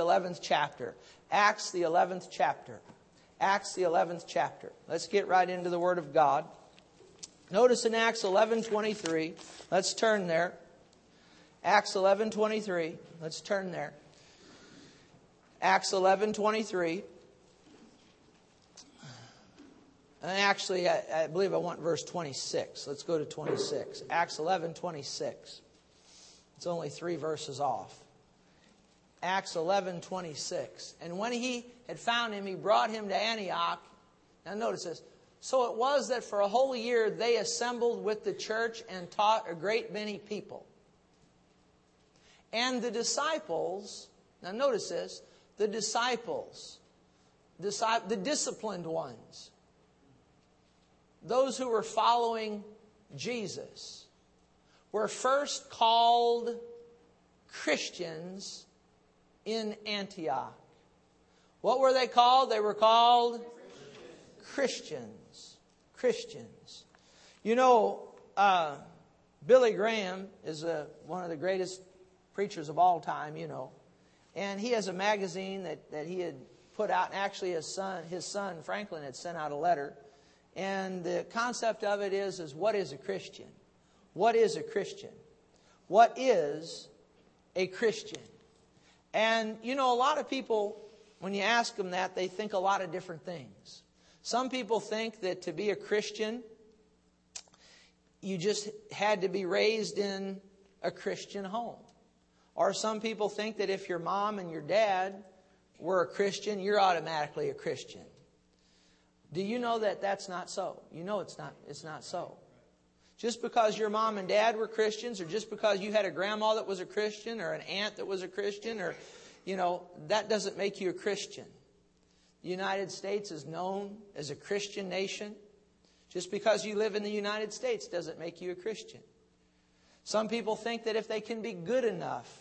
11th chapter. Acts, the 11th chapter. Acts, the 11th chapter. Let's get right into the Word of God. Notice in Acts 11:23. Let's turn there. Acts 11:23. Let's turn there. Acts 11:23. And actually, I, I, believe I want verse 26. Let's go to 26. Acts 11:26. It's only three verses off. Acts 11:26. And when he had found him, he brought him to Antioch. Now notice this. So it was that for a whole year they assembled with the church and taught a great many people. And the disciples, now notice this, the disciples, the disciplined ones, those who were following Jesus, were first called Christians in Antioch. What were they called? They were called Christians. Christians. You know, uh, Billy Graham is a, one of the greatest preachers of all time, you know. And he has a magazine that, that he had put out. And actually, his son, his son Franklin had sent out a letter. And the concept of it is, is what is a Christian? What is a Christian? What is a Christian? And, you know, a lot of people, when you ask them that, they think a lot of different things. Some people think that to be a Christian, you just had to be raised in a Christian home. Or some people think that if your mom and your dad were a Christian, you're automatically a Christian. Do you know that that's not so? You know it's not, it's not so. Just because your mom and dad were Christians, or just because you had a grandma that was a Christian, or an aunt that was a Christian, or, you know, that doesn't make you a Christian. The United States is known as a Christian nation. Just because you live in the United States doesn't make you a Christian. Some people think that if they can be good enough,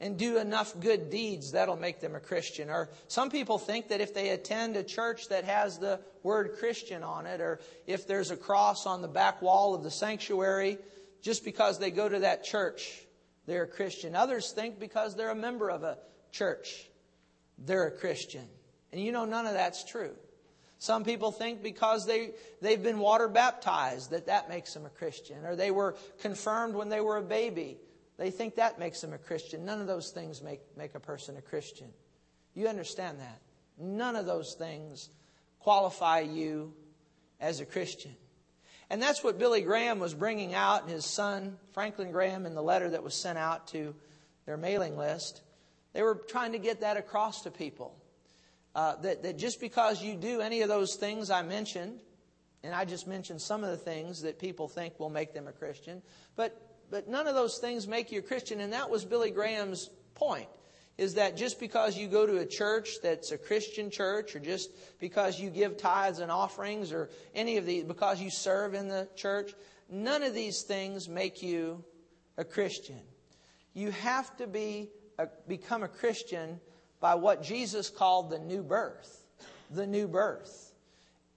and do enough good deeds, that'll make them a Christian. Or some people think that if they attend a church that has the word Christian on it, or if there's a cross on the back wall of the sanctuary, just because they go to that church, they're a Christian. Others think because they're a member of a church, they're a Christian. And you know, none of that's true. Some people think because they, they've been water baptized that that makes them a Christian, or they were confirmed when they were a baby they think that makes them a Christian. None of those things make, make a person a Christian. You understand that? None of those things qualify you as a Christian. And that's what Billy Graham was bringing out, and his son, Franklin Graham, in the letter that was sent out to their mailing list. They were trying to get that across to people. Uh, that, that just because you do any of those things I mentioned, and I just mentioned some of the things that people think will make them a Christian, but but none of those things make you a Christian. And that was Billy Graham's point is that just because you go to a church that's a Christian church, or just because you give tithes and offerings, or any of these, because you serve in the church, none of these things make you a Christian. You have to be a, become a Christian by what Jesus called the new birth. The new birth.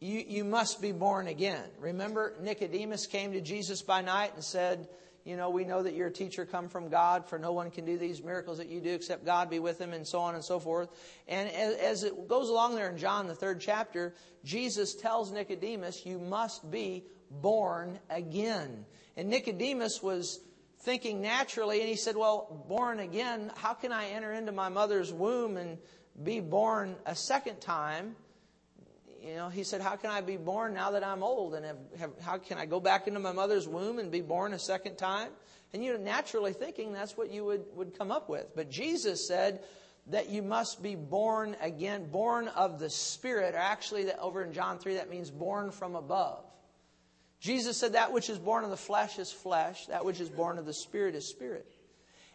You, you must be born again. Remember, Nicodemus came to Jesus by night and said, you know, we know that you're a teacher come from God, for no one can do these miracles that you do except God be with him, and so on and so forth. And as, as it goes along there in John, the third chapter, Jesus tells Nicodemus, You must be born again. And Nicodemus was thinking naturally, and he said, Well, born again, how can I enter into my mother's womb and be born a second time? You know, he said, How can I be born now that I'm old? And have, have, how can I go back into my mother's womb and be born a second time? And you're naturally thinking that's what you would, would come up with. But Jesus said that you must be born again, born of the Spirit. Or actually, that over in John 3, that means born from above. Jesus said that which is born of the flesh is flesh, that which is born of the Spirit is spirit.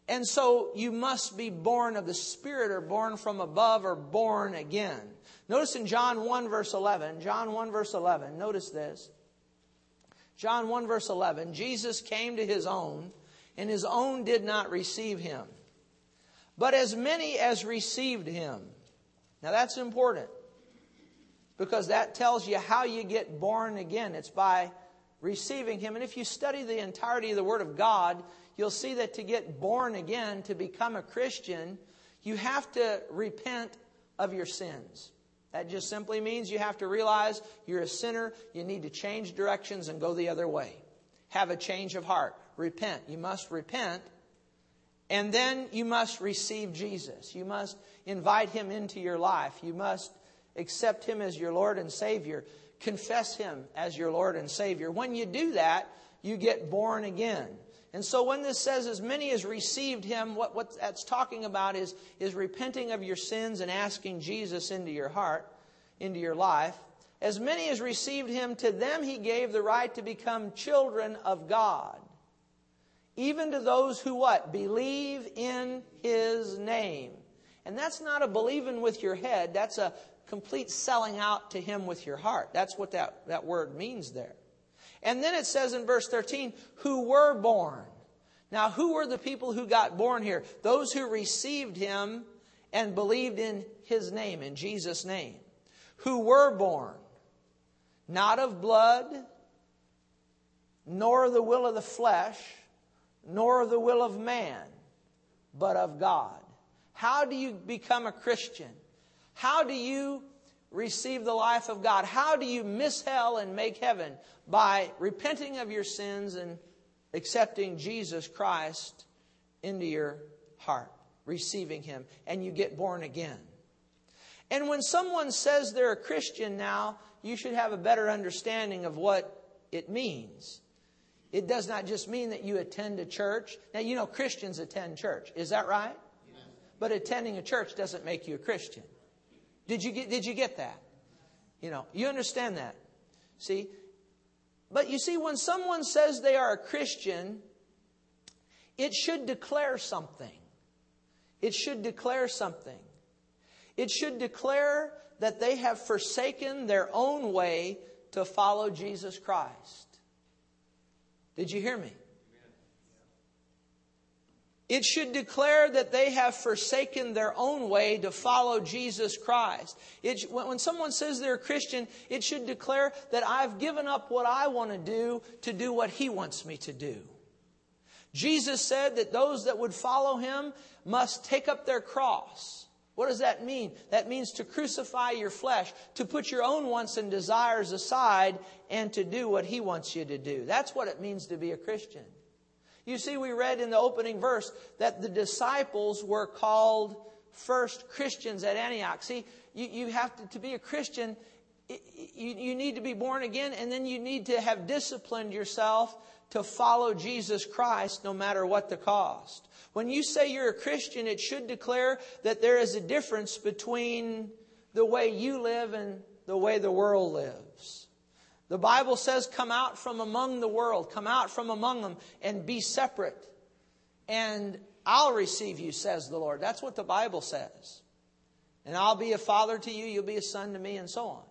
And so you must be born of the Spirit or born from above or born again. Notice in John 1 verse 11, John 1 verse 11, notice this. John 1 verse 11, Jesus came to his own, and his own did not receive him. But as many as received him. Now that's important because that tells you how you get born again. It's by receiving him. And if you study the entirety of the Word of God, you'll see that to get born again, to become a Christian, You have to repent of your sins. That just simply means you have to realize you're a sinner, you need to change directions and go the other way. Have a change of heart. Repent. You must repent. And then you must receive Jesus. You must invite him into your life. You must accept him as your Lord and Savior. Confess him as your Lord and Savior. When you do that, you get born again. And so when this says, as many as received him, what, what that's talking about is, is repenting of your sins and asking Jesus into your heart, into your life. As many as received him, to them he gave the right to become children of God. Even to those who what? Believe in his name. And that's not a believing with your head, that's a complete selling out to him with your heart. That's what that, that word means there. And then it says in verse 13, who were born. Now, who were the people who got born here? Those who received him and believed in his name, in Jesus' name. Who were born, not of blood, nor the will of the flesh, nor the will of man, but of God. How do you become a Christian? How do you receive the life of God? How do you miss hell and make heaven? By repenting of your sins and accepting Jesus Christ into your heart, receiving Him, and you get born again. And when someone says they're a Christian now, you should have a better understanding of what it means. It does not just mean that you attend a church. Now, you know, Christians attend church. Is that right? Yes. But attending a church doesn't make you a Christian. Did you get, did you get that? You know, you understand that. See? But you see, when someone says they are a Christian, it should declare something. It should declare something. It should declare that they have forsaken their own way to follow Jesus Christ. Did you hear me? It should declare that they have forsaken their own way to follow Jesus Christ. It, when someone says they're a Christian, it should declare that I've given up what I want to do to do what He wants me to do. Jesus said that those that would follow Him must take up their cross. What does that mean? That means to crucify your flesh, to put your own wants and desires aside, and to do what He wants you to do. That's what it means to be a Christian. You see, we read in the opening verse that the disciples were called first Christians at Antioch. See, you, you have to, to be a Christian, you, you need to be born again, and then you need to have disciplined yourself to follow Jesus Christ no matter what the cost. When you say you're a Christian, it should declare that there is a difference between the way you live and the way the world lives. The Bible says, Come out from among the world, come out from among them, and be separate. And I'll receive you, says the Lord. That's what the Bible says. And I'll be a father to you, you'll be a son to me, and so on.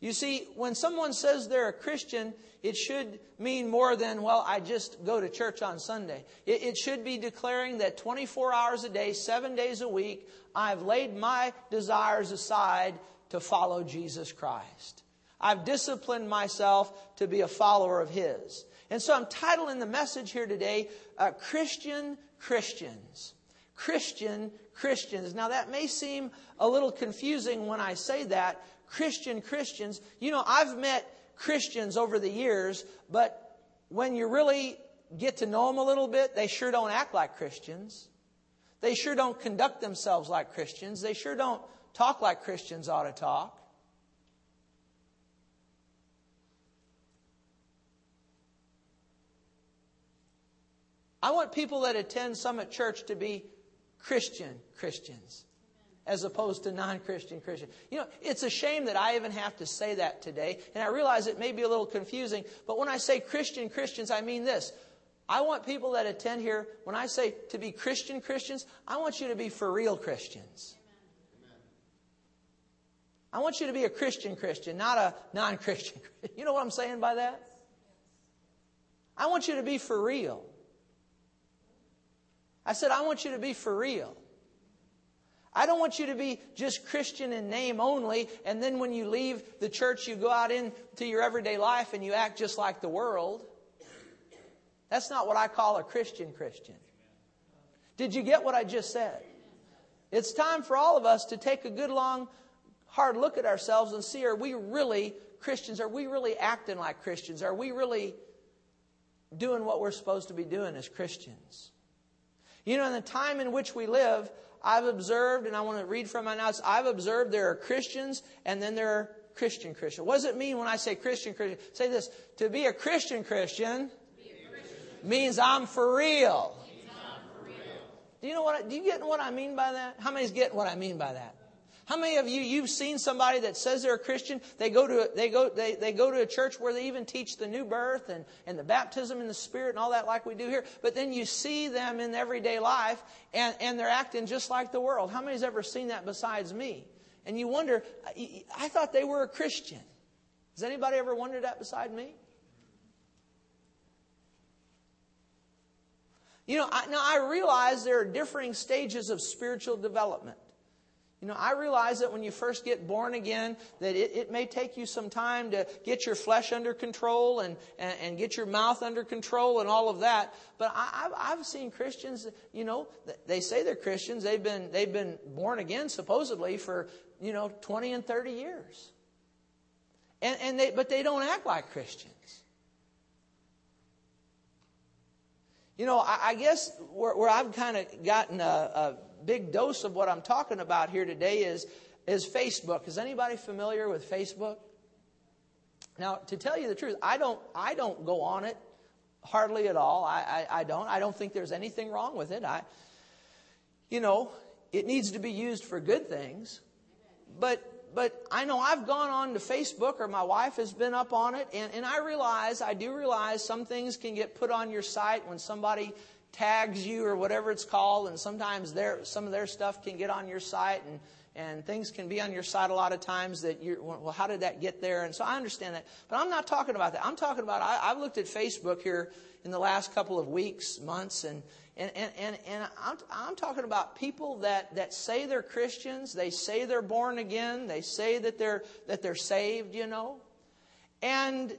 You see, when someone says they're a Christian, it should mean more than, well, I just go to church on Sunday. It, it, should be declaring that 24 hours a day, seven days a week, I've laid my desires aside to follow Jesus Christ. I've disciplined myself to be a follower of His. And so I'm titling the message here today, uh, Christian Christians. Christian Christians. Now that may seem a little confusing when I say that. Christian Christians. You know, I've met Christians over the years, but when you really get to know them a little bit, they sure don't act like Christians. They sure don't conduct themselves like Christians. They sure don't talk like Christians ought to talk. I want people that attend Summit Church to be Christian Christians as opposed to non Christian Christians. You know, it's a shame that I even have to say that today, and I realize it may be a little confusing, but when I say Christian Christians, I mean this. I want people that attend here, when I say to be Christian Christians, I want you to be for real Christians. I want you to be a Christian Christian, not a non Christian. Christian. You know what I'm saying by that? I want you to be for real. I said, I want you to be for real. I don't want you to be just Christian in name only, and then when you leave the church, you go out into your everyday life and you act just like the world. That's not what I call a Christian Christian. Did you get what I just said? It's time for all of us to take a good, long, hard look at ourselves and see are we really Christians? Are we really acting like Christians? Are we really doing what we're supposed to be doing as Christians? You know, in the time in which we live, I've observed, and I want to read from my notes, I've observed there are Christians and then there are Christian Christians. What does it mean when I say Christian Christian? Say this to be a Christian Christian, a Christian. means I'm for real. Do you know what? I, Do you get what I mean by that? How many's getting what I mean by that? How many of you you've seen somebody that says they're a Christian? They go to they go they, they go to a church where they even teach the new birth and, and the baptism in the spirit and all that like we do here. But then you see them in everyday life and, and they're acting just like the world. How many's ever seen that besides me? And you wonder, I, I thought they were a Christian. Has anybody ever wondered that beside me? You know, I, now I realize there are differing stages of spiritual development. You know, I realize that when you first get born again, that it, it may take you some time to get your flesh under control and, and, and get your mouth under control and all of that. But I, I've, I've seen Christians, you know, they say they're Christians. They've been, they've been born again supposedly for, you know, 20 and 30 years. And, and they, but they don't act like Christians. You know, I, I guess where, where I've kind of gotten a, a big dose of what I'm talking about here today is, is Facebook. Is anybody familiar with Facebook? Now, to tell you the truth, I don't, I don't go on it hardly at all. I, I, I don't. I don't think there's anything wrong with it. I, you know, it needs to be used for good things. But but I know I've gone on to Facebook or my wife has been up on it, and, and I realize, I do realize some things can get put on your site when somebody tags you or whatever it's called, and sometimes their, some of their stuff can get on your site, and, and things can be on your site a lot of times that you're, well, how did that get there? And so I understand that. But I'm not talking about that. I'm talking about, I, I've looked at Facebook here in the last couple of weeks, months, and, and, and, and, and I'm, I'm talking about people that, that say they're Christians, they say they're born again, they say that they're, that they're saved, you know. And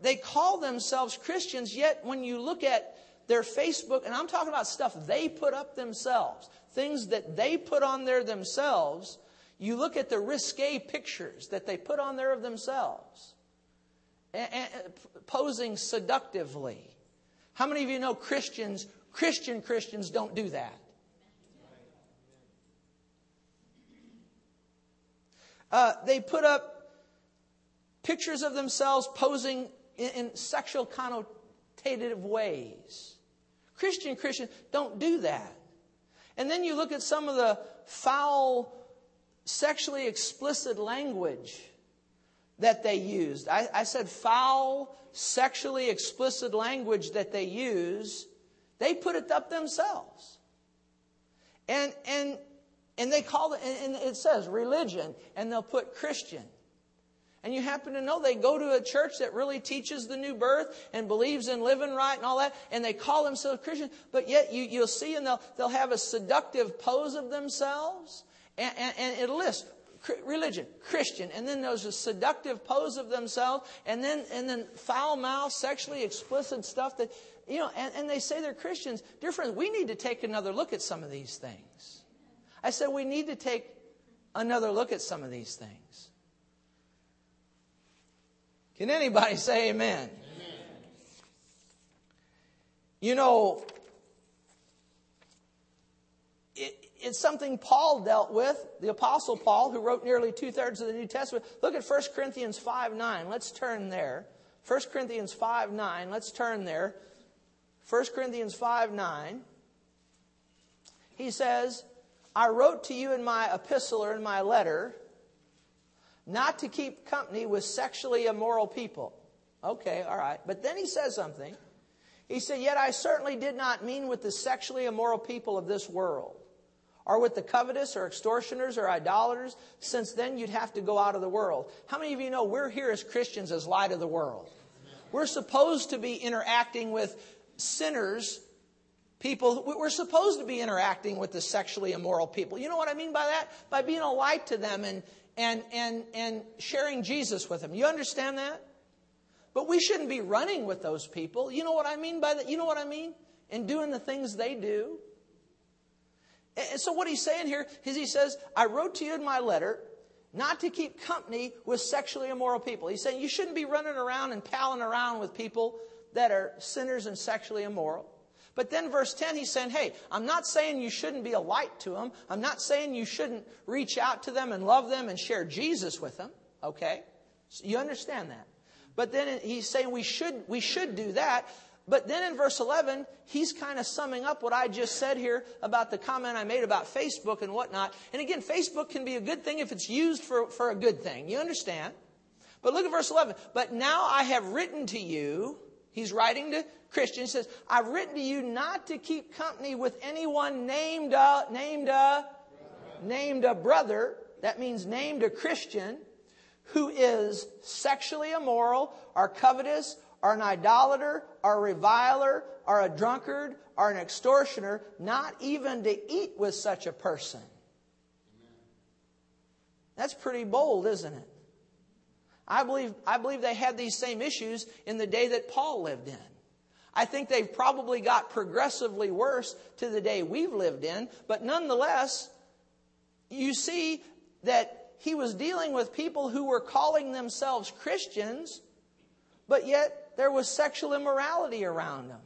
they call themselves Christians, yet when you look at their Facebook, and I'm talking about stuff they put up themselves, things that they put on there themselves. You look at the risque pictures that they put on there of themselves, posing seductively. How many of you know Christians, Christian Christians don't do that? Uh, they put up pictures of themselves posing in, in sexual connotative ways. Christian Christians don't do that. And then you look at some of the foul, sexually explicit language that they used. I, I said foul, sexually explicit language that they use. They put it up themselves. And, and, and they call it, and it says religion, and they'll put Christian and you happen to know they go to a church that really teaches the new birth and believes in living right and all that, and they call themselves Christian, but yet you, you'll see and they'll, they'll have a seductive pose of themselves, and, and, and it'll list religion, Christian, and then there's a seductive pose of themselves, and then and then foul mouth, sexually explicit stuff that you know, and, and they say they're Christians. Dear friends, we need to take another look at some of these things. I said we need to take another look at some of these things. Can anybody say amen? amen? You know, it, it's something Paul dealt with, the Apostle Paul, who wrote nearly two thirds of the New Testament. Look at 1 Corinthians 5 9. Let's turn there. 1 Corinthians 5 9. Let's turn there. 1 Corinthians 5 9. He says, I wrote to you in my epistle or in my letter not to keep company with sexually immoral people. Okay, all right. But then he says something. He said, Yet I certainly did not mean with the sexually immoral people of this world, or with the covetous, or extortioners, or idolaters, since then you'd have to go out of the world. How many of you know we're here as Christians as light of the world? We're supposed to be interacting with sinners, people, we're supposed to be interacting with the sexually immoral people. You know what I mean by that? By being a light to them and, and, and, and sharing Jesus with them. You understand that? But we shouldn't be running with those people. You know what I mean by that? You know what I mean? And doing the things they do. And so what he's saying here is he says, I wrote to you in my letter not to keep company with sexually immoral people. He's saying you shouldn't be running around and palling around with people that are sinners and sexually immoral. But then verse 10, he's saying, hey, I'm not saying you shouldn't be a light to them. I'm not saying you shouldn't reach out to them and love them and share Jesus with them. Okay? So you understand that. But then he's saying we should, we should do that. But then in verse 11, he's kind of summing up what I just said here about the comment I made about Facebook and whatnot. And again, Facebook can be a good thing if it's used for, for a good thing. You understand? But look at verse 11. But now I have written to you, he's writing to Christians, he says, I've written to you not to keep company with anyone named a, named a, named a brother. That means named a Christian who is sexually immoral or covetous or an idolater, or a reviler, or a drunkard, or an extortioner, not even to eat with such a person. That's pretty bold, isn't it? I believe, I believe they had these same issues in the day that Paul lived in. I think they've probably got progressively worse to the day we've lived in, but nonetheless, you see that he was dealing with people who were calling themselves Christians, but yet there was sexual immorality around them.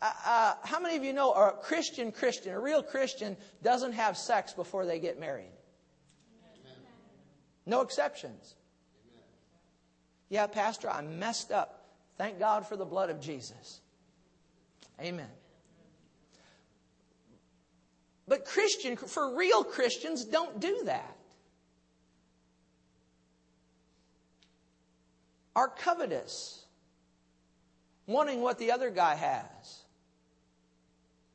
Uh, uh, how many of you know a Christian Christian, a real Christian, doesn't have sex before they get married? No exceptions. Yeah, Pastor, I messed up. Thank God for the blood of Jesus. Amen. But Christian, for real Christians, don't do that. are covetous, wanting what the other guy has.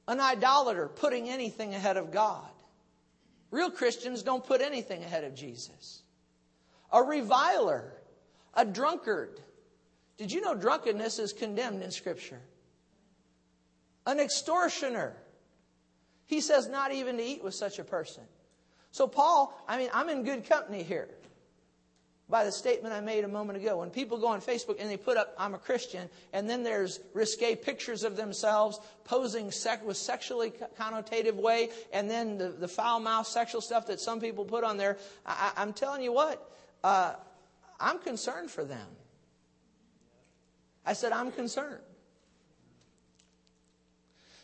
An idolater, putting anything ahead of God. Real Christians don't put anything ahead of Jesus. A reviler, a drunkard. Did you know drunkenness is condemned in Scripture? An extortioner. He says not even to eat with such a person. So, Paul, I mean, I'm in good company here by the statement I made a moment ago. When people go on Facebook and they put up, I'm a Christian, and then there's risque pictures of themselves posing sec- with sexually connotative way, and then the, the foul mouth sexual stuff that some people put on there, I, am telling you what, uh, I'm concerned for them. I said, I'm concerned.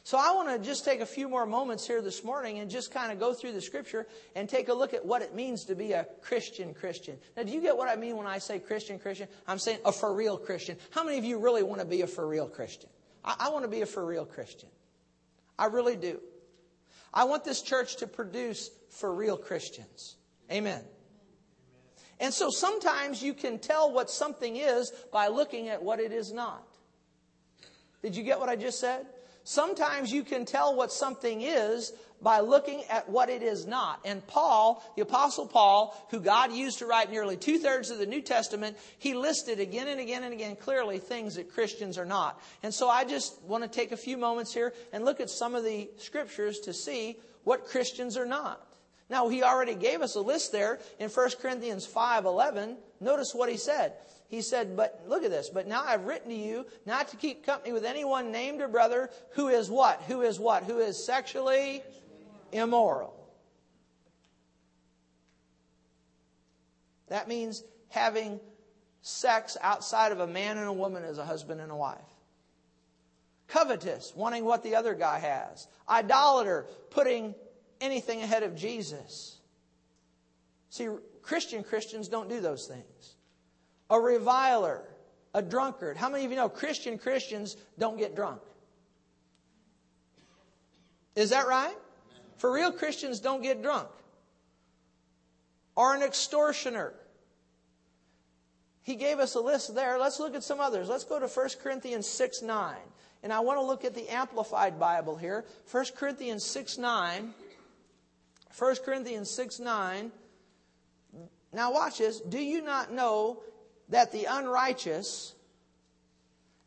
So I want to just take a few more moments here this morning and just kind of go through the scripture and take a look at what it means to be a Christian Christian. Now, do you get what I mean when I say Christian Christian? I'm saying a for real Christian. How many of you really want to be a for real Christian? I, I want to be a for real Christian. I really do. I want this church to produce for real Christians. Amen. And so sometimes you can tell what something is by looking at what it is not. Did you get what I just said? Sometimes you can tell what something is by looking at what it is not. And Paul, the apostle Paul, who God used to write nearly two thirds of the New Testament, he listed again and again and again clearly things that Christians are not. And so I just want to take a few moments here and look at some of the scriptures to see what Christians are not. Now, he already gave us a list there in 1 Corinthians 5 11. Notice what he said he said, But look at this, but now I've written to you not to keep company with anyone named a brother who is what? Who is what? Who is sexually immoral. That means having sex outside of a man and a woman as a husband and a wife. Covetous, wanting what the other guy has. Idolater, putting anything ahead of Jesus. See, Christian Christians don't do those things a reviler, a drunkard. How many of you know Christian Christians don't get drunk? Is that right? For real Christians don't get drunk. Or an extortioner. He gave us a list there. Let's look at some others. Let's go to 1 Corinthians 6 9. And I want to look at the Amplified Bible here. 1 Corinthians 6 9. 1 Corinthians 6 9. Now watch this. Do you not know that the unrighteous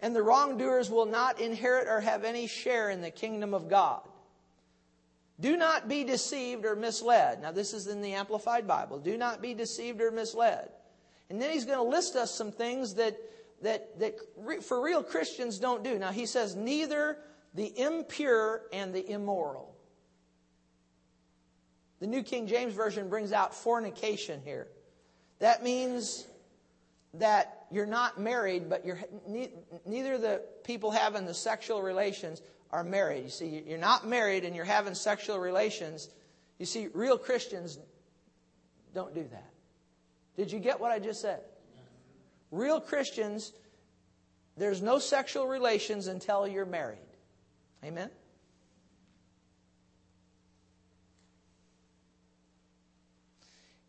and the wrongdoers will not inherit or have any share in the kingdom of God. Do not be deceived or misled. Now, this is in the Amplified Bible. Do not be deceived or misled. And then he's going to list us some things that, that, that for real Christians don't do. Now, he says, neither the impure and the immoral. The New King James Version brings out fornication here. That means that you're not married, but you're neither the people having the sexual relations are married. You see, you're not married and you're having sexual relations. You see, real Christians don't do that. Did you get what I just said? Real Christians, there's no sexual relations until you're married. Amen?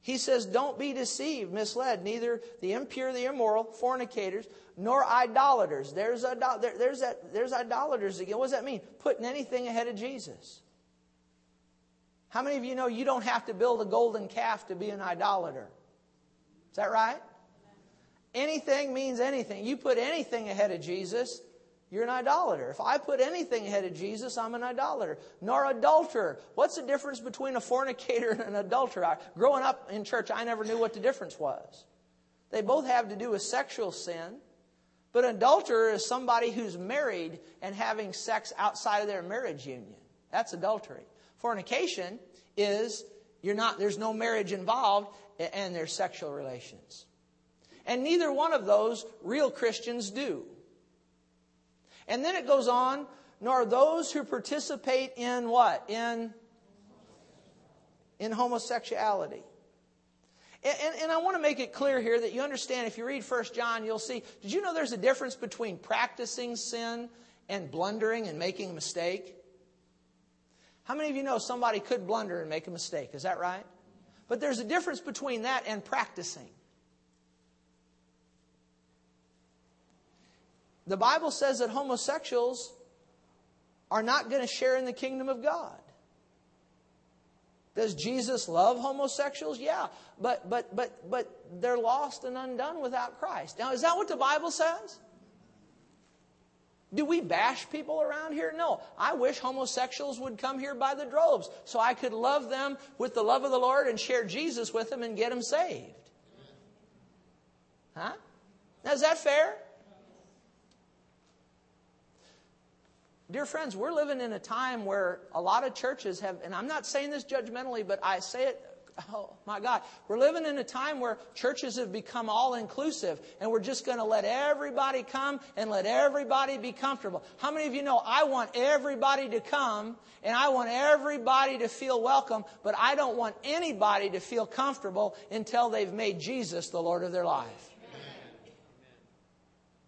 He says, Don't be deceived, misled, neither the impure, the immoral, fornicators, nor idolaters. There's, there, there's, that, there's idolaters again. What does that mean? Putting anything ahead of Jesus. How many of you know you don't have to build a golden calf to be an idolater? Is that right? Anything means anything. You put anything ahead of Jesus, you're an idolater. If I put anything ahead of Jesus, I'm an idolater. Nor adulterer. What's the difference between a fornicator and an adulterer? Growing up in church, I never knew what the difference was. They both have to do with sexual sin. But an adulterer is somebody who's married and having sex outside of their marriage union. That's adultery. Fornication is you're not there's no marriage involved and there's sexual relations. And neither one of those real Christians do. And then it goes on, nor those who participate in what? In, in homosexuality. And, and, and, I want to make it clear here that you understand if you read 1 John, you'll see, did you know there's a difference between practicing sin and blundering and making a mistake? How many of you know somebody could blunder and make a mistake? Is that right? But there's a difference between that and practicing. The Bible says that homosexuals are not going to share in the kingdom of God. Does Jesus love homosexuals? Yeah, but but but but they're lost and undone without Christ. Now, is that what the Bible says? Do we bash people around here? No. I wish homosexuals would come here by the droves so I could love them with the love of the Lord and share Jesus with them and get them saved. Huh? Now, is that fair? Dear friends, we're living in a time where a lot of churches have, and I'm not saying this judgmentally, but I say it, oh my God, we're living in a time where churches have become all inclusive and we're just going to let everybody come and let everybody be comfortable. How many of you know I want everybody to come and I want everybody to feel welcome, but I don't want anybody to feel comfortable until they've made Jesus the Lord of their life?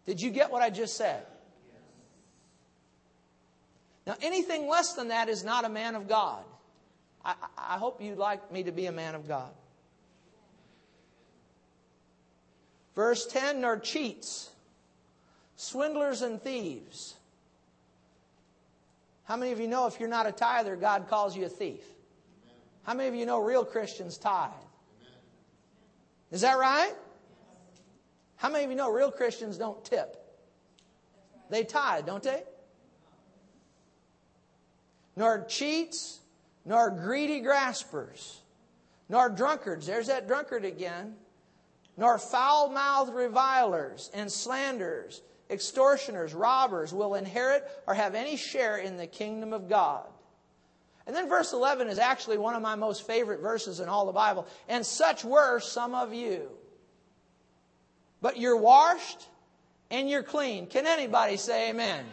Did you get what I just said? Now, anything less than that is not a man of God. I, I hope you'd like me to be a man of God. Verse 10 nor cheats, swindlers and thieves. How many of you know if you're not a tither, God calls you a thief? How many of you know real Christians tithe? Is that right? How many of you know real Christians don't tip? They tithe, don't they? Nor cheats, nor greedy graspers, nor drunkards. There's that drunkard again. Nor foul mouthed revilers and slanderers, extortioners, robbers will inherit or have any share in the kingdom of God. And then verse 11 is actually one of my most favorite verses in all the Bible. And such were some of you. But you're washed and you're clean. Can anybody say amen?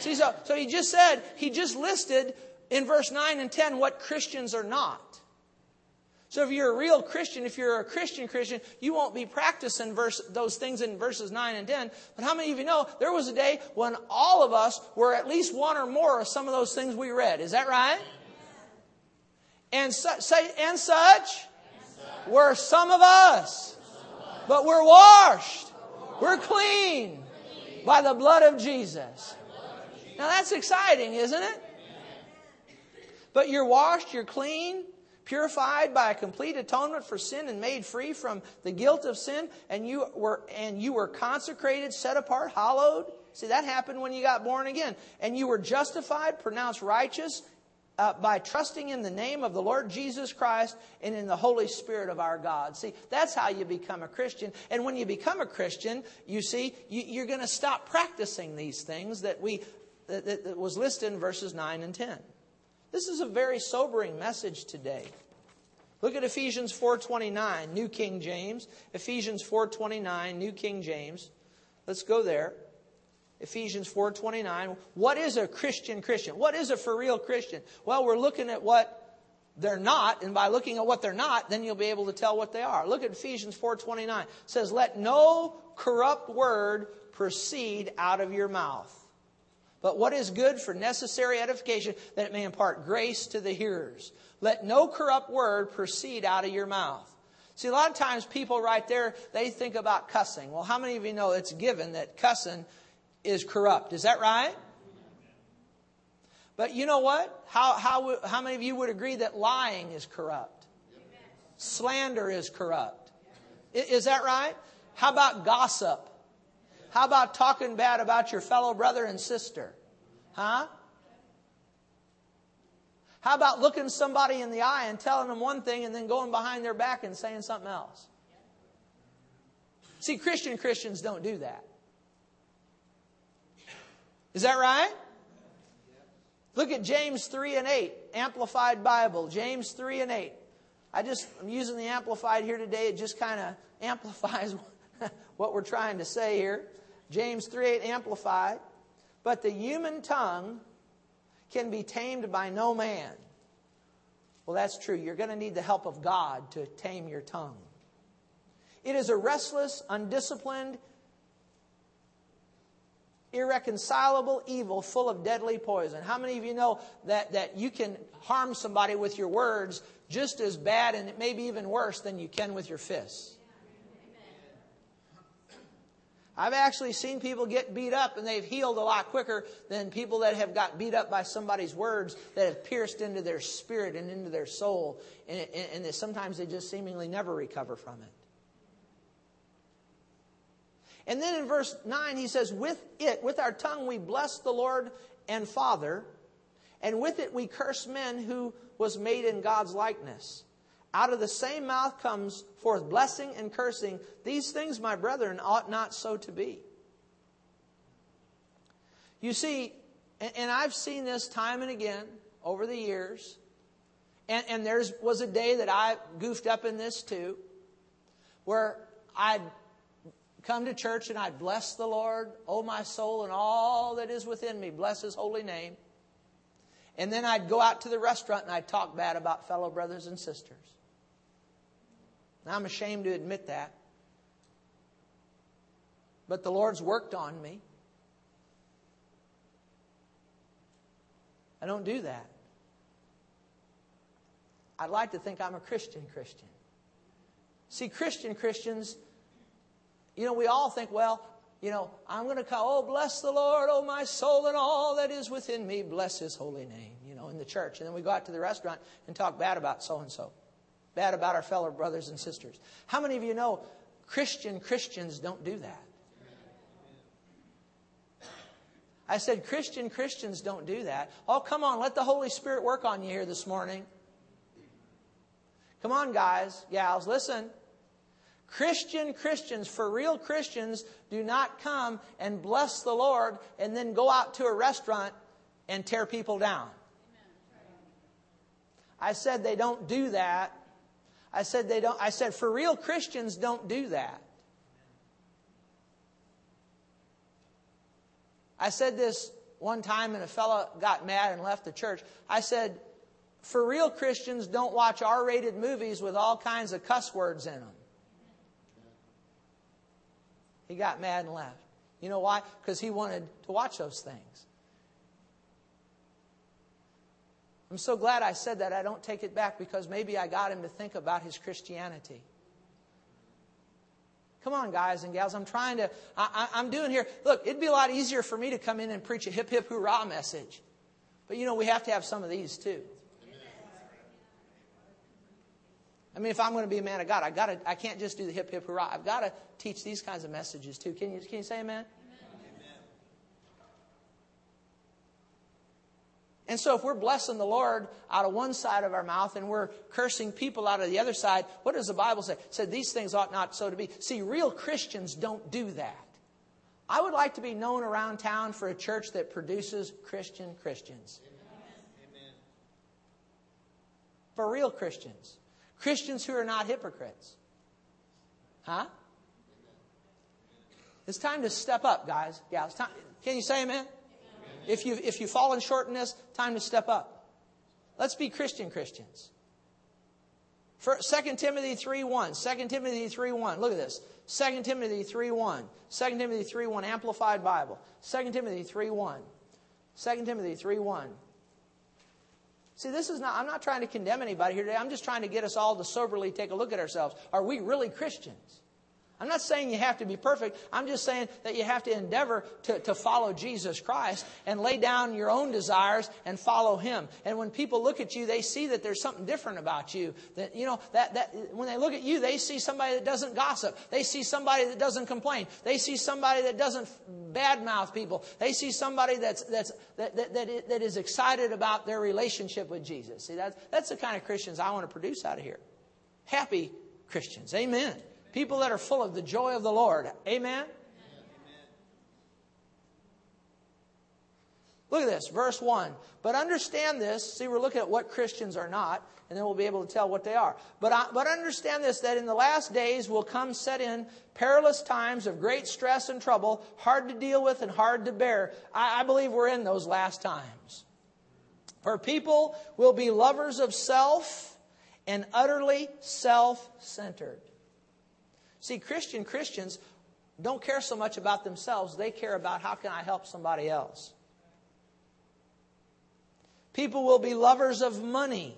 See, so, so he just said, he just listed in verse 9 and 10 what Christians are not. So if you're a real Christian, if you're a Christian Christian, you won't be practicing verse, those things in verses 9 and 10. But how many of you know there was a day when all of us were at least one or more of some of those things we read? Is that right? And su- say, and such were some of us. But we're washed. We're clean by the blood of Jesus. Now that's exciting, isn't it? But you're washed, you're clean, purified by a complete atonement for sin and made free from the guilt of sin, and you were and you were consecrated, set apart, hallowed. See, that happened when you got born again. And you were justified, pronounced righteous uh, by trusting in the name of the Lord Jesus Christ and in the Holy Spirit of our God. See, that's how you become a Christian. And when you become a Christian, you see, you, you're going to stop practicing these things that we that was listed in verses 9 and 10. This is a very sobering message today. Look at Ephesians 4:29, New King James. Ephesians 4:29, New King James. Let's go there. Ephesians 4:29. What is a Christian Christian? What is a for real Christian? Well, we're looking at what they're not, and by looking at what they're not, then you'll be able to tell what they are. Look at Ephesians 4:29. It says, "Let no corrupt word proceed out of your mouth, but what is good for necessary edification, that it may impart grace to the hearers. Let no corrupt word proceed out of your mouth." See, a lot of times people right there, they think about cussing. Well, how many of you know it's given that cussing is corrupt? Is that right? But you know what? How, how, how many of you would agree that lying is corrupt? Slander is corrupt. Is that right? How about gossip? How about talking bad about your fellow brother and sister? Huh? How about looking somebody in the eye and telling them one thing and then going behind their back and saying something else? See, Christian Christians don't do that. Is that right? Look at James 3 and 8, Amplified Bible, James 3 and 8. I just, I'm using the Amplified here today. It just kind of amplifies what we're trying to say here. James 3 8, Amplified. But the human tongue can be tamed by no man. Well, that's true. You're going to need the help of God to tame your tongue. It is a restless, undisciplined, irreconcilable evil full of deadly poison. How many of you know that, that you can harm somebody with your words just as bad and it may be even worse than you can with your fists? I've actually seen people get beat up and they've healed a lot quicker than people that have got beat up by somebody's words that have pierced into their spirit and into their soul. And, and, and sometimes they just seemingly never recover from it. And then in verse 9, he says, With it, with our tongue, we bless the Lord and Father, and with it we curse men who was made in God's likeness. Out of the same mouth comes forth blessing and cursing. These things, my brethren, ought not so to be. You see, and I've seen this time and again over the years, and, and there was a day that I goofed up in this too, where I'd come to church and I'd bless the Lord, oh my soul, and all that is within me, bless his holy name. And then I'd go out to the restaurant and I'd talk bad about fellow brothers and sisters. Now, I'm ashamed to admit that. But the Lord's worked on me. I don't do that. I'd like to think I'm a Christian Christian. See, Christian Christians you know, we all think, well, you know, I'm going to call, oh, bless the Lord, oh, my soul, and all that is within me, bless his holy name, you know, in the church. And then we go out to the restaurant and talk bad about so and so, bad about our fellow brothers and sisters. How many of you know Christian Christians don't do that? I said, Christian Christians don't do that. Oh, come on, let the Holy Spirit work on you here this morning. Come on, guys, gals, listen. Christian Christians, for real Christians, do not come and bless the Lord and then go out to a restaurant and tear people down. I said they don't do that. I said they don't I said for real Christians don't do that. I said this one time and a fellow got mad and left the church. I said for real Christians don't watch R-rated movies with all kinds of cuss words in them. He got mad and left. You know why? Because he wanted to watch those things. I'm so glad I said that. I don't take it back because maybe I got him to think about his Christianity. Come on, guys and gals. I'm trying to, I, am doing here. Look, it'd be a lot easier for me to come in and preach a hip hip hoorah message. But you know, we have to have some of these too. I mean, if I'm going to be a man of God, I got to, I can't just do the hip hip hurrah. I've got to teach these kinds of messages too. Can you, can you say amen? And so, if we're blessing the Lord out of one side of our mouth and we're cursing people out of the other side, what does the Bible say? It said these things ought not so to be. See, real Christians don't do that. I would like to be known around town for a church that produces Christian Christians. Amen. For real Christians. Christians who are not hypocrites. Huh? It's time to step up, guys. It's time. Can you say amen? If you if you've fallen short in this, time to step up. Let's be Christian Christians. For 2 Timothy 3 1. 2 Timothy 3 1. Look at this. 2 Timothy 3 1. 2 Timothy 3 1. Amplified Bible. 2 Timothy 3 1. 2 Timothy 3 1. See, this is not, I'm not trying to condemn anybody here today. I'm just trying to get us all to soberly take a look at ourselves. Are we really Christians? I'm not saying you have to be perfect. I'm just saying that you have to endeavor to, to follow Jesus Christ and lay down your own desires and follow Him. And when people look at you, they see that there's something different about you. That, you know, that, that when they look at you, they see somebody that doesn't gossip. They see somebody that doesn't complain. They see somebody that doesn't badmouth people. They see somebody that's, that's, that, that, that, that is excited about their relationship with Jesus. See, that's, that's the kind of Christians I want to produce out of here. Happy Christians. Amen. People that are full of the joy of the Lord. Amen? Look at this, verse 1. But understand this. See, we're looking at what Christians are not, and then we'll be able to tell what they are. But, but understand this that in the last days will come set in perilous times of great stress and trouble, hard to deal with and hard to bear. I, I believe we're in those last times. For people will be lovers of self and utterly self centered. See, Christian Christians don't care so much about themselves, they care about how can I help somebody else. People will be lovers of money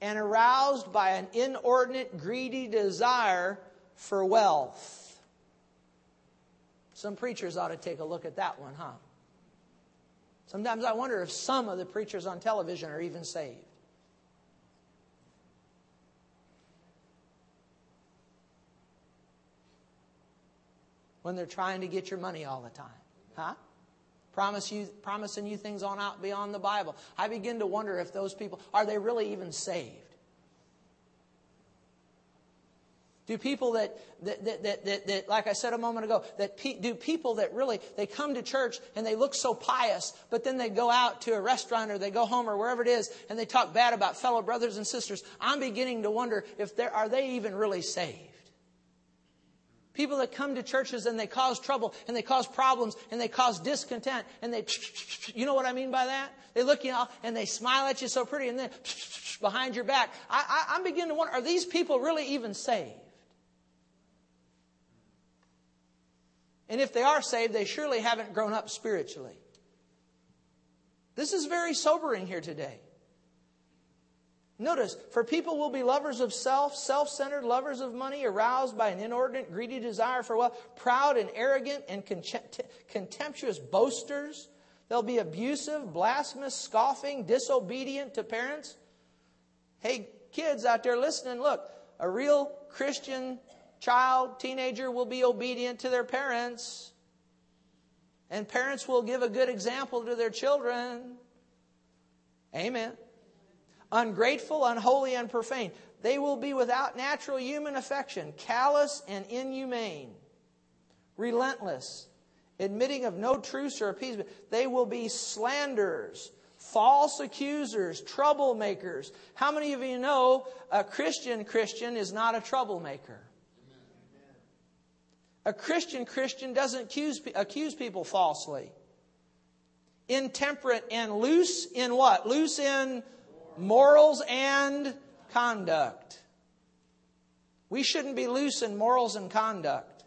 and aroused by an inordinate, greedy desire for wealth. Some preachers ought to take a look at that one, huh? Sometimes I wonder if some of the preachers on television are even saved. When they're trying to get your money all the time? Huh? Promise you, promising you things on out beyond the Bible. I begin to wonder if those people, are they really even saved? Do people that, that, that, that, that, like I said a moment ago, that pe- do people that really, they come to church and they look so pious, but then they go out to a restaurant or they go home or wherever it is and they talk bad about fellow brothers and sisters. I'm beginning to wonder if they're, are they even really saved? People that come to churches and they cause trouble and they cause problems and they cause discontent and they, you know what I mean by that? They look you know and they smile at you so pretty and then behind your back. I, I, I'm beginning to wonder, are these people really even saved? And if they are saved, they surely haven't grown up spiritually. This is very sobering here today. Notice, for people will be lovers of self, self centered, lovers of money, aroused by an inordinate, greedy desire for wealth, proud and arrogant and contemptuous boasters. They'll be abusive, blasphemous, scoffing, disobedient to parents. Hey, kids out there listening, look, a real Christian child, teenager will be obedient to their parents. And parents will give a good example to their children. Amen ungrateful, unholy, and profane. They will be without natural human affection, callous and inhumane, relentless, admitting of no truce or appeasement. They will be slanderers, false accusers, troublemakers. How many of you know a Christian Christian is not a troublemaker? A Christian Christian doesn't accuse, accuse people falsely. Intemperate and loose in what? Loose in morals and conduct. We shouldn't be loose in morals and conduct.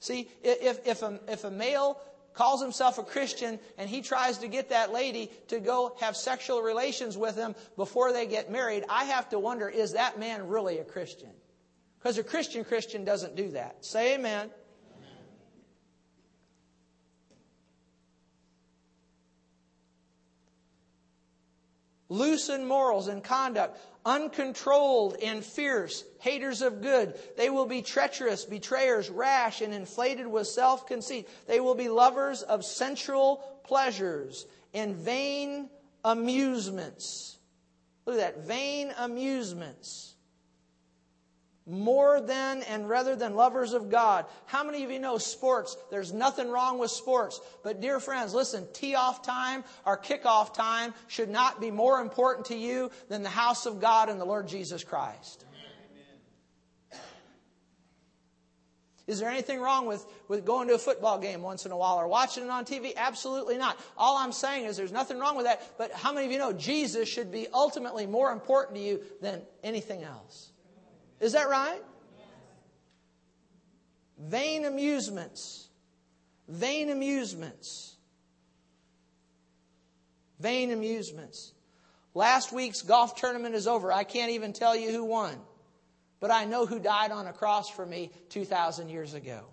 See, if, if, a, if a male calls himself a Christian and he tries to get that lady to go have sexual relations with him before they get married, I have to wonder is that man really a Christian? Because a Christian Christian doesn't do that. Say amen. Loose in morals and conduct, uncontrolled and fierce, haters of good. They will be treacherous, betrayers, rash, and inflated with self conceit. They will be lovers of sensual pleasures and vain amusements. Look at that vain amusements. More than and rather than lovers of God. How many of you know sports? There's nothing wrong with sports. But dear friends, listen, tee off time or kickoff time should not be more important to you than the house of God and the Lord Jesus Christ. Is there anything wrong with, with going to a football game once in a while or watching it on TV? Absolutely not. All I'm saying is there's nothing wrong with that. But how many of you know Jesus should be ultimately more important to you than anything else? Is that right? Vain amusements. Vain amusements. Vain amusements. Last week's golf tournament is over. I can't even tell you who won. But I know who died on a cross for me 2,000 years ago.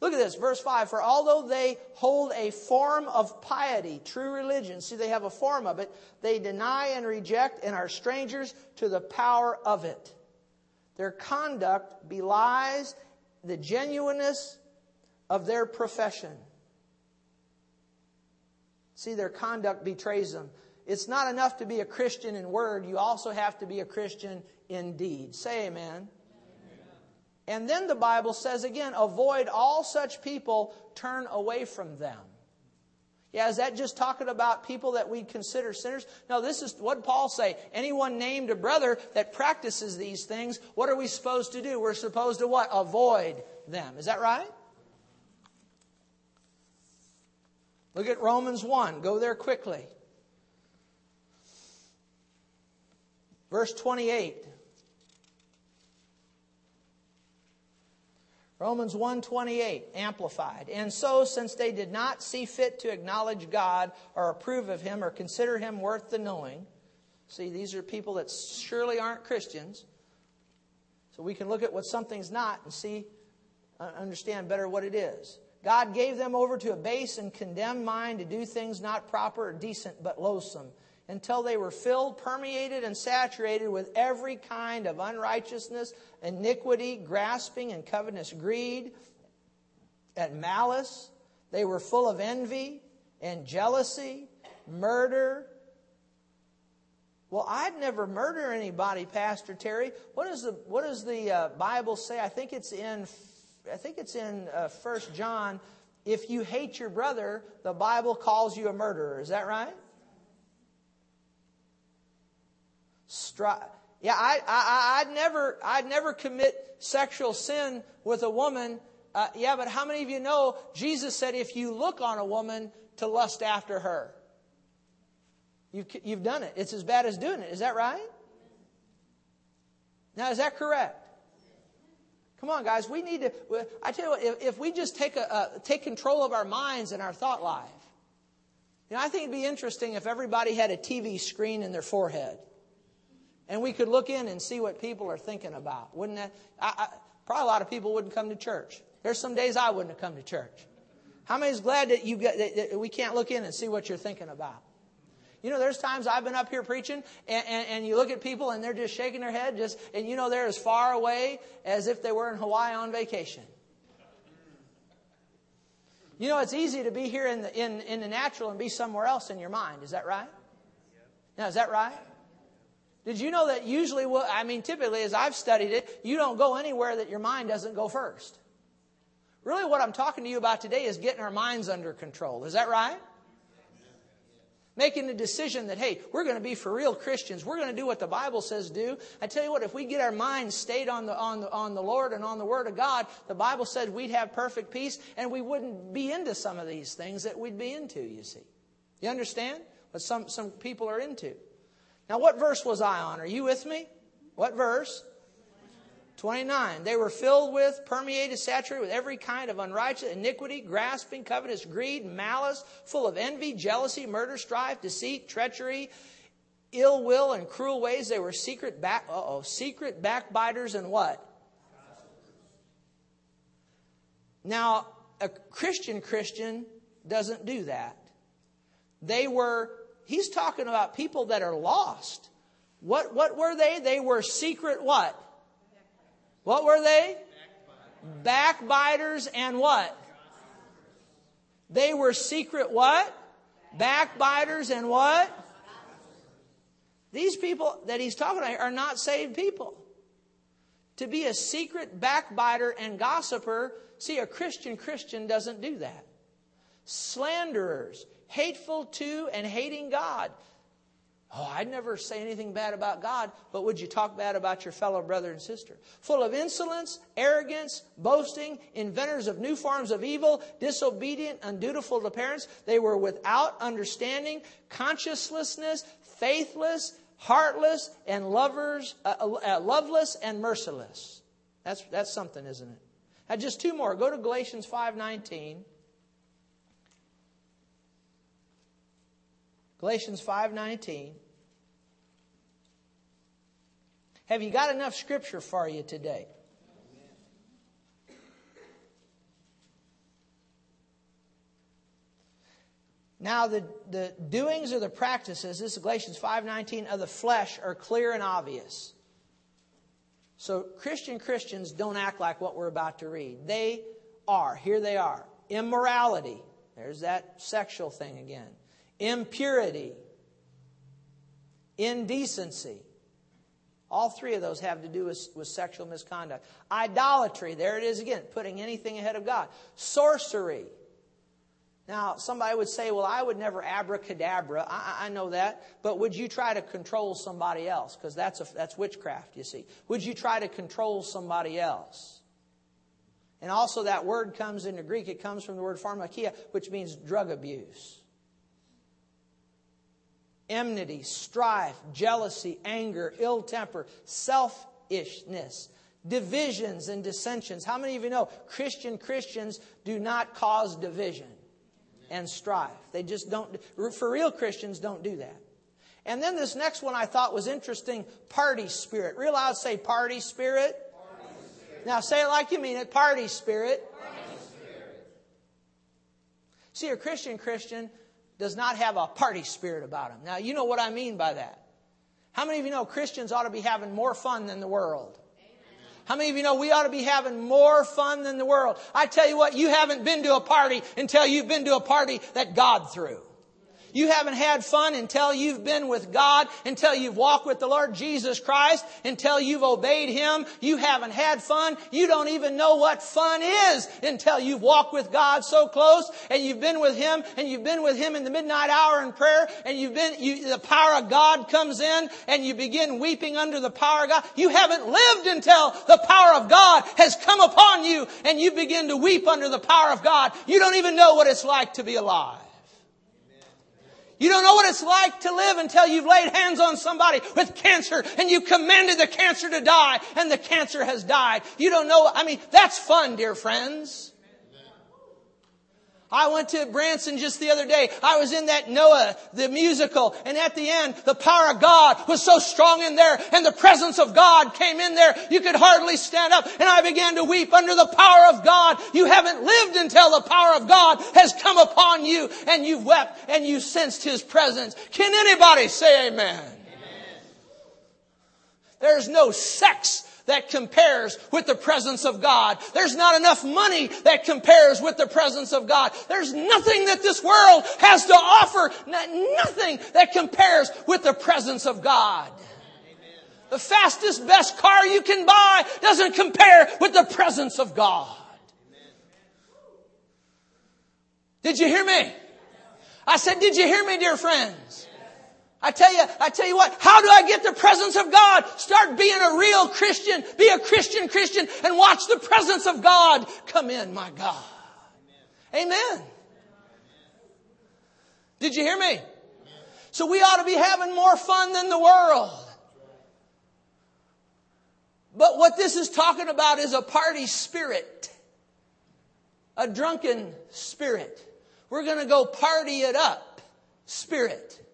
Look at this, verse 5. For although they hold a form of piety, true religion, see, they have a form of it, they deny and reject and are strangers to the power of it. Their conduct belies the genuineness of their profession. See, their conduct betrays them. It's not enough to be a Christian in word, you also have to be a Christian in deed. Say amen. And then the Bible says again, avoid all such people, turn away from them. Yeah, is that just talking about people that we consider sinners? No, this is what Paul say. Anyone named a brother that practices these things, what are we supposed to do? We're supposed to what? Avoid them. Is that right? Look at Romans 1. Go there quickly. Verse 28. Romans 1:28 amplified. And so since they did not see fit to acknowledge God or approve of him or consider him worth the knowing. See, these are people that surely aren't Christians. So we can look at what something's not and see uh, understand better what it is. God gave them over to a base and condemned mind to do things not proper or decent but loathsome until they were filled, permeated, and saturated with every kind of unrighteousness, iniquity, grasping, and covetous greed, and malice. They were full of envy and jealousy, murder. Well, I'd never murder anybody, Pastor Terry. What does the what does the uh, Bible say? I think it's in I think it's in uh, First John. If you hate your brother, the Bible calls you a murderer. Is that right? Yeah, I, I, I'd never, I'd never commit sexual sin with a woman. Uh, yeah, but how many of you know Jesus said if you look on a woman to lust after her, you've, you've done it. It's as bad as doing it. Is that right? Now, is that correct? Come on, guys. We need to. I tell you what. If, if we just take a, a, take control of our minds and our thought life, you know, I think it'd be interesting if everybody had a TV screen in their forehead and we could look in and see what people are thinking about. Wouldn't that? I, I, probably a lot of people wouldn't come to church. There's some days I wouldn't have come to church. How many is glad that you get, that we can't look in and see what you're thinking about? You know, there's times I've been up here preaching, and, and, and, you look at people and they're just shaking their head, just and you know they're as far away as if they were in Hawaii on vacation. You know, it's easy to be here in the in, in the natural and be somewhere else in your mind. Is that right? Now, is that right? Did you know that usually, what, I mean, typically as I've studied it, you don't go anywhere that your mind doesn't go first. Really, what I'm talking to you about today is getting our minds under control. Is that right? Making the decision that, hey, we're going to be for real Christians. We're going to do what the Bible says do. I tell you what, if we get our minds stayed on the, on the, on the Lord and on the Word of God, the Bible said we'd have perfect peace and we wouldn't be into some of these things that we'd be into, you see. You understand? What some, some people are into. Now, what verse was I on? Are you with me? What verse? 29. They were filled with, permeated, saturated with every kind of unrighteous iniquity, grasping, covetous, greed, malice, full of envy, jealousy, murder, strife, deceit, treachery, ill will, and cruel ways. They were secret back, oh, secret backbiters and what? Now, a Christian Christian doesn't do that. They were he's talking about people that are lost. What, what were they? They were secret what? What were they? Backbiters and what? They were secret what? Backbiters and what? These people that he's talking about are not saved people. To be a secret backbiter and gossiper, see, a Christian Christian doesn't do that. Slanderers, hateful to and hating God. Oh, I'd never say anything bad about God, but would you talk bad about your fellow brother and sister? Full of insolence, arrogance, boasting, inventors of new forms of evil, disobedient, undutiful to parents. They were without understanding, consciencelessness, faithless, heartless, and lovers, uh, uh, loveless and merciless. That's, that's something, isn't it? Now, just two more. Go to Galatians 5.19. Galatians 5:19. Have you got enough scripture for you today? Now the, the doings or the practices, this is Galatians 5:19 of the flesh are clear and obvious. So Christian Christians don't act like what we're about to read. They are, here they are. Immorality. There's that sexual thing again impurity, indecency. All three of those have to do with, with sexual misconduct. Idolatry, there it is again, putting anything ahead of God. Sorcery. Now, somebody would say, well, I would never abracadabra. I, I know that. But would you try to control somebody else? Because that's, that's witchcraft, you see. Would you try to control somebody else? And also, that word comes into Greek. It comes from the word pharmakia, which means drug abuse enmity, strife, jealousy, anger, ill temper, selfishness, divisions and dissensions. How many of you know Christian Christians do not cause division and strife? They just don't, for real Christians, don't do that. And then this next one I thought was interesting party spirit. Real loud say party spirit. Party spirit. Now say it like you mean it party spirit. Party spirit. See, a Christian Christian does not have a party spirit about him. Now, you know what I mean by that. How many of you know Christians ought to be having more fun than the world? How many of you know we ought to be having more fun than the world? I tell you what, you haven't been to a party until you've been to a party that God threw. You haven't had fun until you've been with God, until you've walked with the Lord Jesus Christ, until you've obeyed Him. You haven't had fun. You don't even know what fun is until you've walked with God so close and you've been with Him and you've been with Him in the midnight hour in prayer and you've been, you, the power of God comes in and you begin weeping under the power of God. You haven't lived until the power of God has come upon you and you begin to weep under the power of God. You don't even know what it's like to be alive. You don't know what it's like to live until you've laid hands on somebody with cancer and you commanded the cancer to die and the cancer has died. You don't know, I mean, that's fun, dear friends. I went to Branson just the other day. I was in that Noah, the musical, and at the end, the power of God was so strong in there, and the presence of God came in there, you could hardly stand up, and I began to weep under the power of God. You haven't lived until the power of God has come upon you, and you've wept, and you sensed His presence. Can anybody say amen? amen. There's no sex that compares with the presence of God. There's not enough money that compares with the presence of God. There's nothing that this world has to offer, nothing that compares with the presence of God. The fastest, best car you can buy doesn't compare with the presence of God. Did you hear me? I said, did you hear me, dear friends? I tell you, I tell you what, how do I get the presence of God? Start being a real Christian. Be a Christian Christian and watch the presence of God come in, my God. Amen. Did you hear me? So we ought to be having more fun than the world. But what this is talking about is a party spirit. A drunken spirit. We're to go party it up spirit.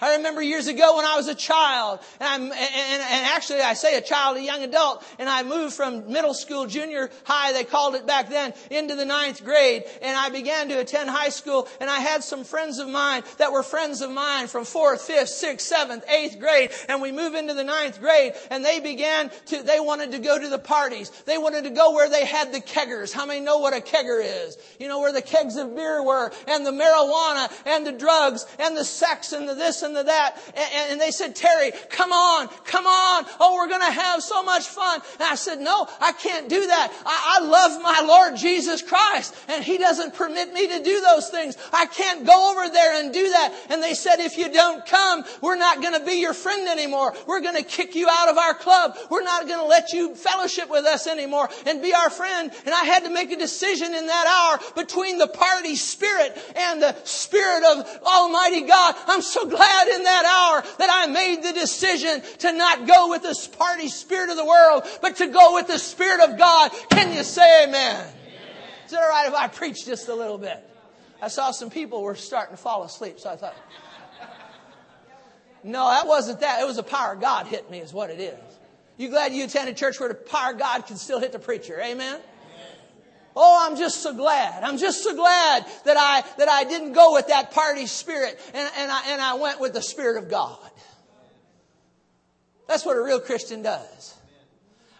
I remember years ago when I was a child, and, I'm, and, and, actually I say a child, a young adult, and I moved from middle school, junior high, they called it back then, into the ninth grade, and I began to attend high school, and I had some friends of mine that were friends of mine from fourth, fifth, sixth, seventh, eighth grade, and we moved into the ninth grade, and they began to, they wanted to go to the parties. They wanted to go where they had the keggers. How many know what a kegger is? You know, where the kegs of beer were, and the marijuana, and the drugs, and the sex, and the this and listen to that. And, and they said, Terry, come on, come on. Oh, we're going to have so much fun. And I said, no, I can't do that. I, I love my Lord Jesus Christ and he doesn't permit me to do those things. I can't go over there and do that. And they said, if you don't come, we're not going to be your friend anymore. We're going to kick you out of our club. We're not going to let you fellowship with us anymore and be our friend. And I had to make a decision in that hour between the party spirit and the spirit of Almighty God. I'm so glad in that hour that I made the decision to not go with the party spirit of the world, but to go with the spirit of God. Can you say amen? amen. Is it all right if I preach just a little bit? I saw some people were starting to fall asleep, so I thought, no, that wasn't that. It was the power of God hit me, is what it is. You glad you attended church where the power of God can still hit the preacher? Amen? Oh, I'm just so glad. I'm just so glad that I, that I didn't go with that party spirit and, and, I, and I went with the Spirit of God. That's what a real Christian does.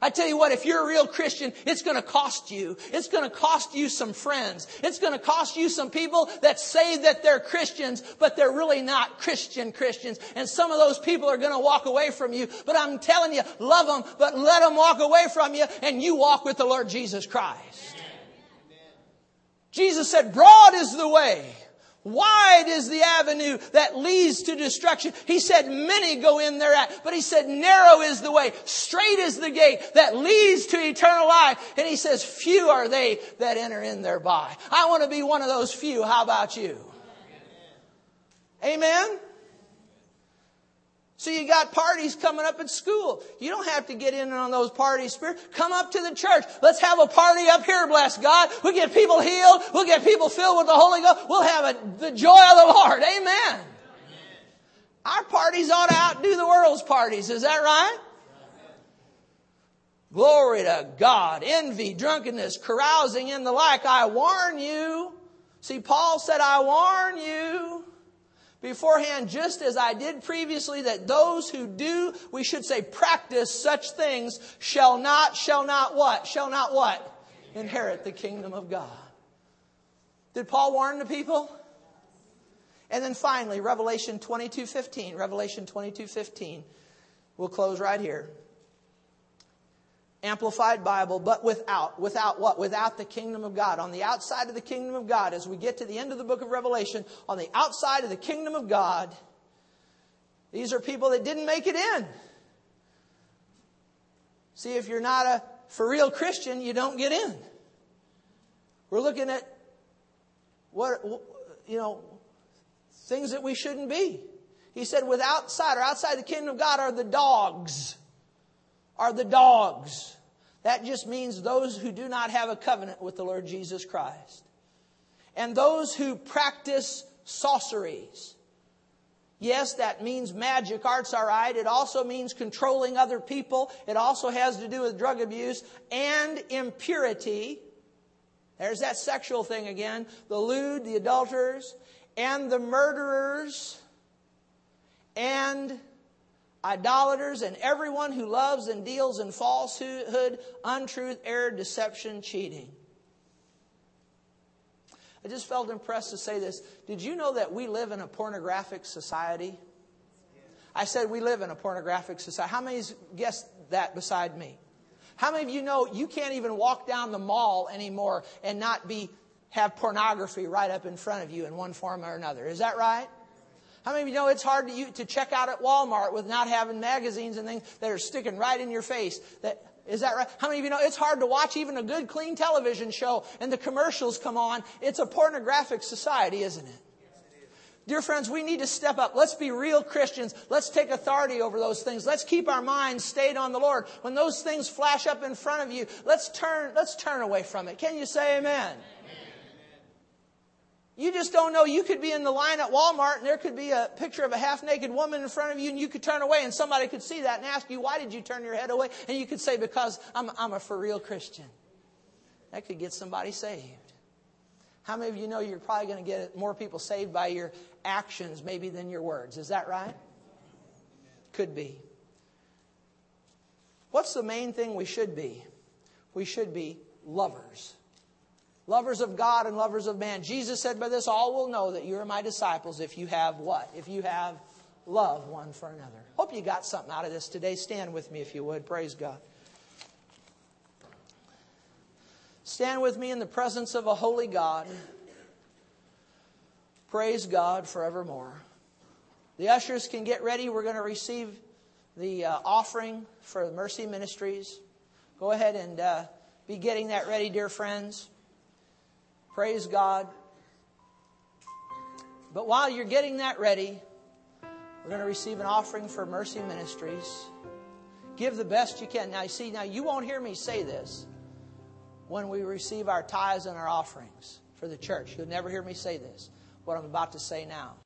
I tell you what, if you're a real Christian, it's to cost you. It's to cost you some friends. It's to cost you some people that say that they're Christians, but they're really not Christian Christians. And some of those people are to walk away from you. But I'm telling you, love them, but let them walk away from you and you walk with the Lord Jesus Christ. Jesus said, broad is the way. Wide is the avenue that leads to destruction. He said, many go in thereat. But he said, narrow is the way. Straight is the gate that leads to eternal life. And he says, few are they that enter in thereby. I want to be one of those few. How about you? Amen? So you got parties coming up at school. You don't have to get in on those parties, spirit. Come up to the church. Let's have a party up here, bless God. We'll get people healed. We'll get people filled with the Holy Ghost. We'll have a, the joy of the Lord. Amen. Amen. Our parties ought to outdo the world's parties. Is that right? Glory to God. Envy, drunkenness, carousing, and the like. I warn you. See, Paul said, I warn you beforehand, just as I did previously, that those who do, we should say practice such things, shall not, shall not what? Shall not what? Inherit the kingdom of God. Did Paul warn the people? And then finally, Revelation 22:15. Revelation 22:15. We'll close right here. Amplified Bible, but without, without what? Without the kingdom of God. On the outside of the kingdom of God, as we get to the end of the book of Revelation, on the outside of the kingdom of God, these are people that didn't make it in. See, if you're not a for real Christian, you don't get in. We're looking at what, you know, things that we shouldn't be. He said, with outside or outside the kingdom of God are the dogs are the dogs. That just means those who do not have a covenant with the Lord Jesus Christ. And those who practice sorceries. Yes, that means magic arts, all right. It also means controlling other people. It also has to do with drug abuse and impurity. There's that sexual thing again. The lewd, the adulterers, and the murderers, and idolaters, and everyone who loves and deals in falsehood, untruth, error, deception, cheating. I just felt impressed to say this. Did you know that we live in a pornographic society? I said we live in a pornographic society. How many guessed that beside me? How many of you know you can't even walk down the mall anymore and not be have pornography right up in front of you in one form or another? Is that right? How many of you know it's hard to, you, to check out at Walmart with not having magazines and things that are sticking right in your face? That, is that right? How many of you know it's hard to watch even a good, clean television show and the commercials come on? It's a pornographic society, isn't it? Dear friends, we need to step up. Let's be real Christians. Let's take authority over those things. Let's keep our minds stayed on the Lord. When those things flash up in front of you, let's turn, let's turn away from it. Can you say amen? You just don't know. You could be in the line at Walmart and there could be a picture of a half naked woman in front of you and you could turn away and somebody could see that and ask you, why did you turn your head away? And you could say, because I'm, I'm a for real Christian. That could get somebody saved. How many of you know you're probably going to get more people saved by your actions maybe than your words? Is that right? Could be. What's the main thing we should be? We should be lovers lovers of God and lovers of man. Jesus said by this, all will know that you are my disciples if you have what? If you have love one for another. Hope you got something out of this today. Stand with me if you would. Praise God. Stand with me in the presence of a holy God. Praise God forevermore. The ushers can get ready. We're going to receive the uh, offering for Mercy Ministries. Go ahead and uh, be getting that ready, dear friends. Praise God. But while you're getting that ready, we're going to receive an offering for Mercy Ministries. Give the best you can. Now, you see, now you won't hear me say this when we receive our tithes and our offerings for the church. You'll never hear me say this, what I'm about to say now.